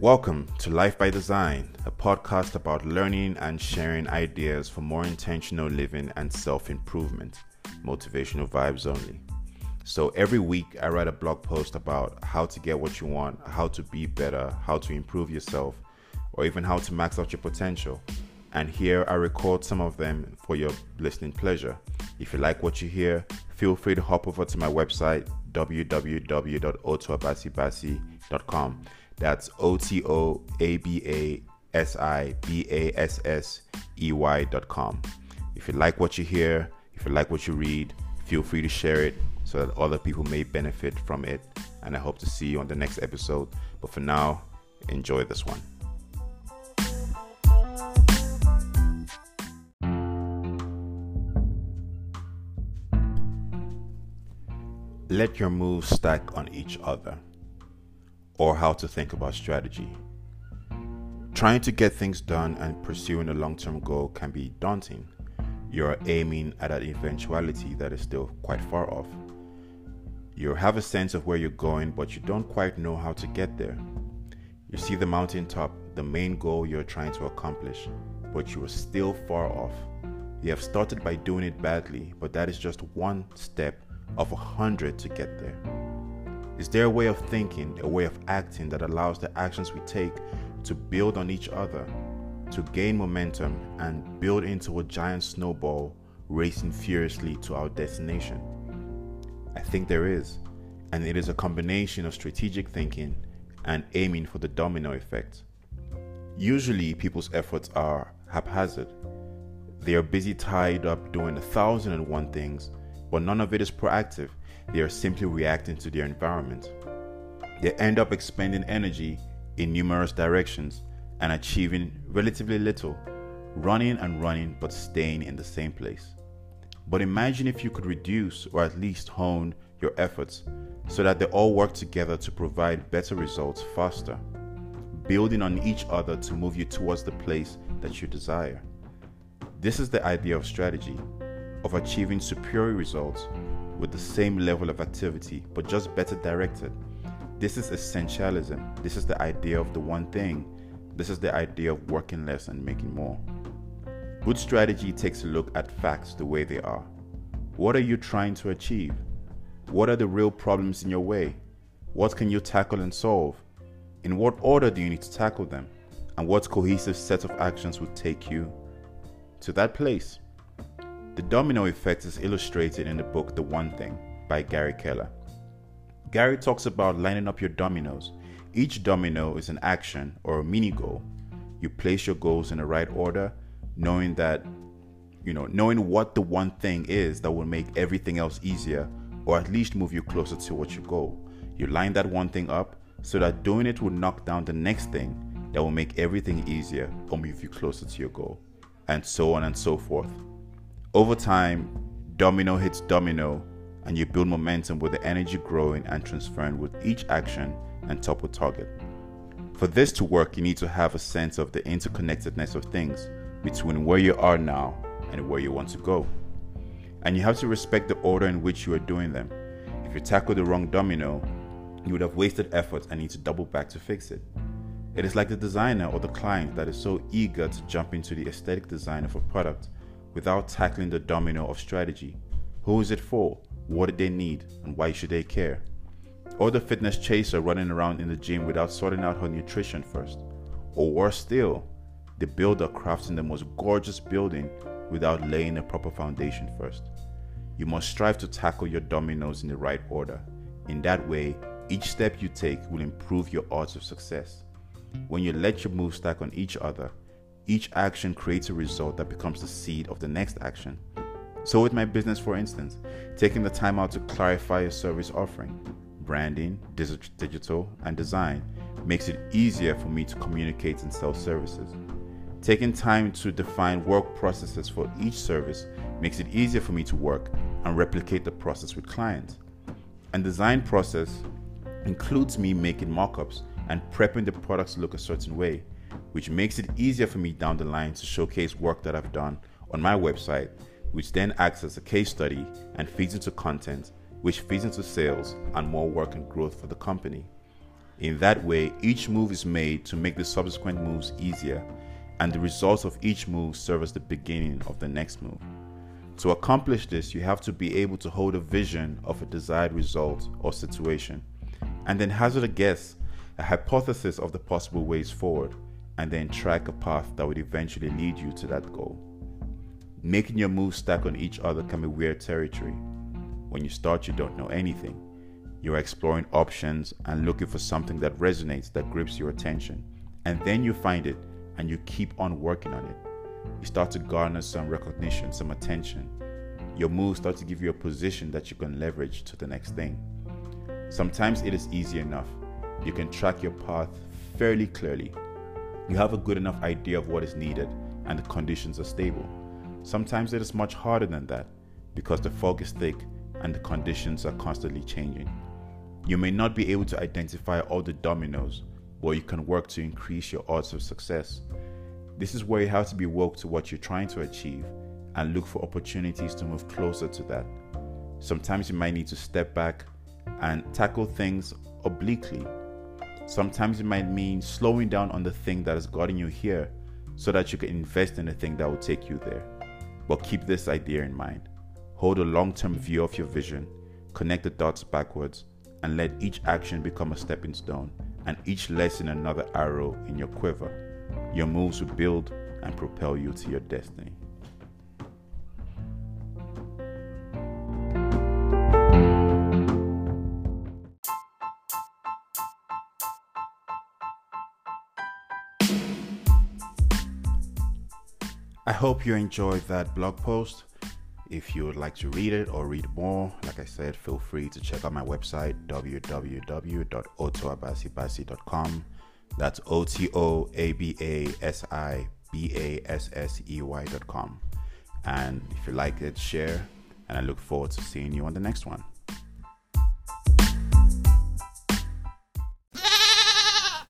Welcome to Life by Design, a podcast about learning and sharing ideas for more intentional living and self improvement. Motivational vibes only. So, every week I write a blog post about how to get what you want, how to be better, how to improve yourself, or even how to max out your potential. And here I record some of them for your listening pleasure. If you like what you hear, feel free to hop over to my website www.otoabasibassey.com that's O T O A B A S I B A S S E Y dot com. If you like what you hear, if you like what you read, feel free to share it so that other people may benefit from it. And I hope to see you on the next episode. But for now, enjoy this one. Let your moves stack on each other or how to think about strategy. Trying to get things done and pursuing a long term goal can be daunting. You're aiming at an eventuality that is still quite far off. You have a sense of where you're going, but you don't quite know how to get there. You see the mountaintop, the main goal you're trying to accomplish, but you are still far off. You have started by doing it badly, but that is just one step of a hundred to get there. Is there a way of thinking, a way of acting that allows the actions we take to build on each other, to gain momentum, and build into a giant snowball racing furiously to our destination? I think there is, and it is a combination of strategic thinking and aiming for the domino effect. Usually, people's efforts are haphazard. They are busy tied up doing a thousand and one things, but none of it is proactive they are simply reacting to their environment. They end up expending energy in numerous directions and achieving relatively little, running and running but staying in the same place. But imagine if you could reduce or at least hone your efforts so that they all work together to provide better results faster, building on each other to move you towards the place that you desire. This is the idea of strategy, of achieving superior results with the same level of activity, but just better directed. This is essentialism. This is the idea of the one thing. This is the idea of working less and making more. Good strategy takes a look at facts the way they are. What are you trying to achieve? What are the real problems in your way? What can you tackle and solve? In what order do you need to tackle them? And what cohesive set of actions would take you to that place? The domino effect is illustrated in the book The One Thing by Gary Keller. Gary talks about lining up your dominoes. Each domino is an action or a mini goal. You place your goals in the right order, knowing that, you know, knowing what the one thing is that will make everything else easier or at least move you closer to what your goal. You line that one thing up so that doing it will knock down the next thing that will make everything easier or move you closer to your goal, and so on and so forth. Over time, domino hits domino, and you build momentum with the energy growing and transferring with each action and topple target. For this to work, you need to have a sense of the interconnectedness of things between where you are now and where you want to go. And you have to respect the order in which you are doing them. If you tackle the wrong domino, you would have wasted effort and need to double back to fix it. It is like the designer or the client that is so eager to jump into the aesthetic design of a product without tackling the domino of strategy. Who is it for? What do they need? And why should they care? Or the fitness chaser running around in the gym without sorting out her nutrition first. Or worse still, the builder crafting the most gorgeous building without laying a proper foundation first. You must strive to tackle your dominoes in the right order. In that way, each step you take will improve your odds of success. When you let your moves stack on each other, each action creates a result that becomes the seed of the next action. So, with my business, for instance, taking the time out to clarify a service offering, branding, digital, and design makes it easier for me to communicate and sell services. Taking time to define work processes for each service makes it easier for me to work and replicate the process with clients. And design process includes me making mockups and prepping the products to look a certain way which makes it easier for me down the line to showcase work that I've done on my website, which then acts as a case study and feeds into content, which feeds into sales and more work and growth for the company. In that way, each move is made to make the subsequent moves easier, and the results of each move serve as the beginning of the next move. To accomplish this, you have to be able to hold a vision of a desired result or situation, and then hazard a guess, a hypothesis of the possible ways forward, and then track a path that would eventually lead you to that goal. Making your moves stack on each other can be weird territory. When you start, you don't know anything. You're exploring options and looking for something that resonates, that grips your attention. And then you find it and you keep on working on it. You start to garner some recognition, some attention. Your moves start to give you a position that you can leverage to the next thing. Sometimes it is easy enough. You can track your path fairly clearly. You have a good enough idea of what is needed and the conditions are stable. Sometimes it is much harder than that because the fog is thick and the conditions are constantly changing. You may not be able to identify all the dominoes, but you can work to increase your odds of success. This is where you have to be woke to what you're trying to achieve and look for opportunities to move closer to that. Sometimes you might need to step back and tackle things obliquely. Sometimes it might mean slowing down on the thing that has gotten you here so that you can invest in the thing that will take you there. But keep this idea in mind. Hold a long term view of your vision, connect the dots backwards, and let each action become a stepping stone and each lesson another arrow in your quiver. Your moves will build and propel you to your destiny. I hope you enjoyed that blog post. If you would like to read it or read more, like I said, feel free to check out my website www.otoabasibassey.com. That's O T O A B A S I B A S S E Y.com. And if you like it, share, and I look forward to seeing you on the next one.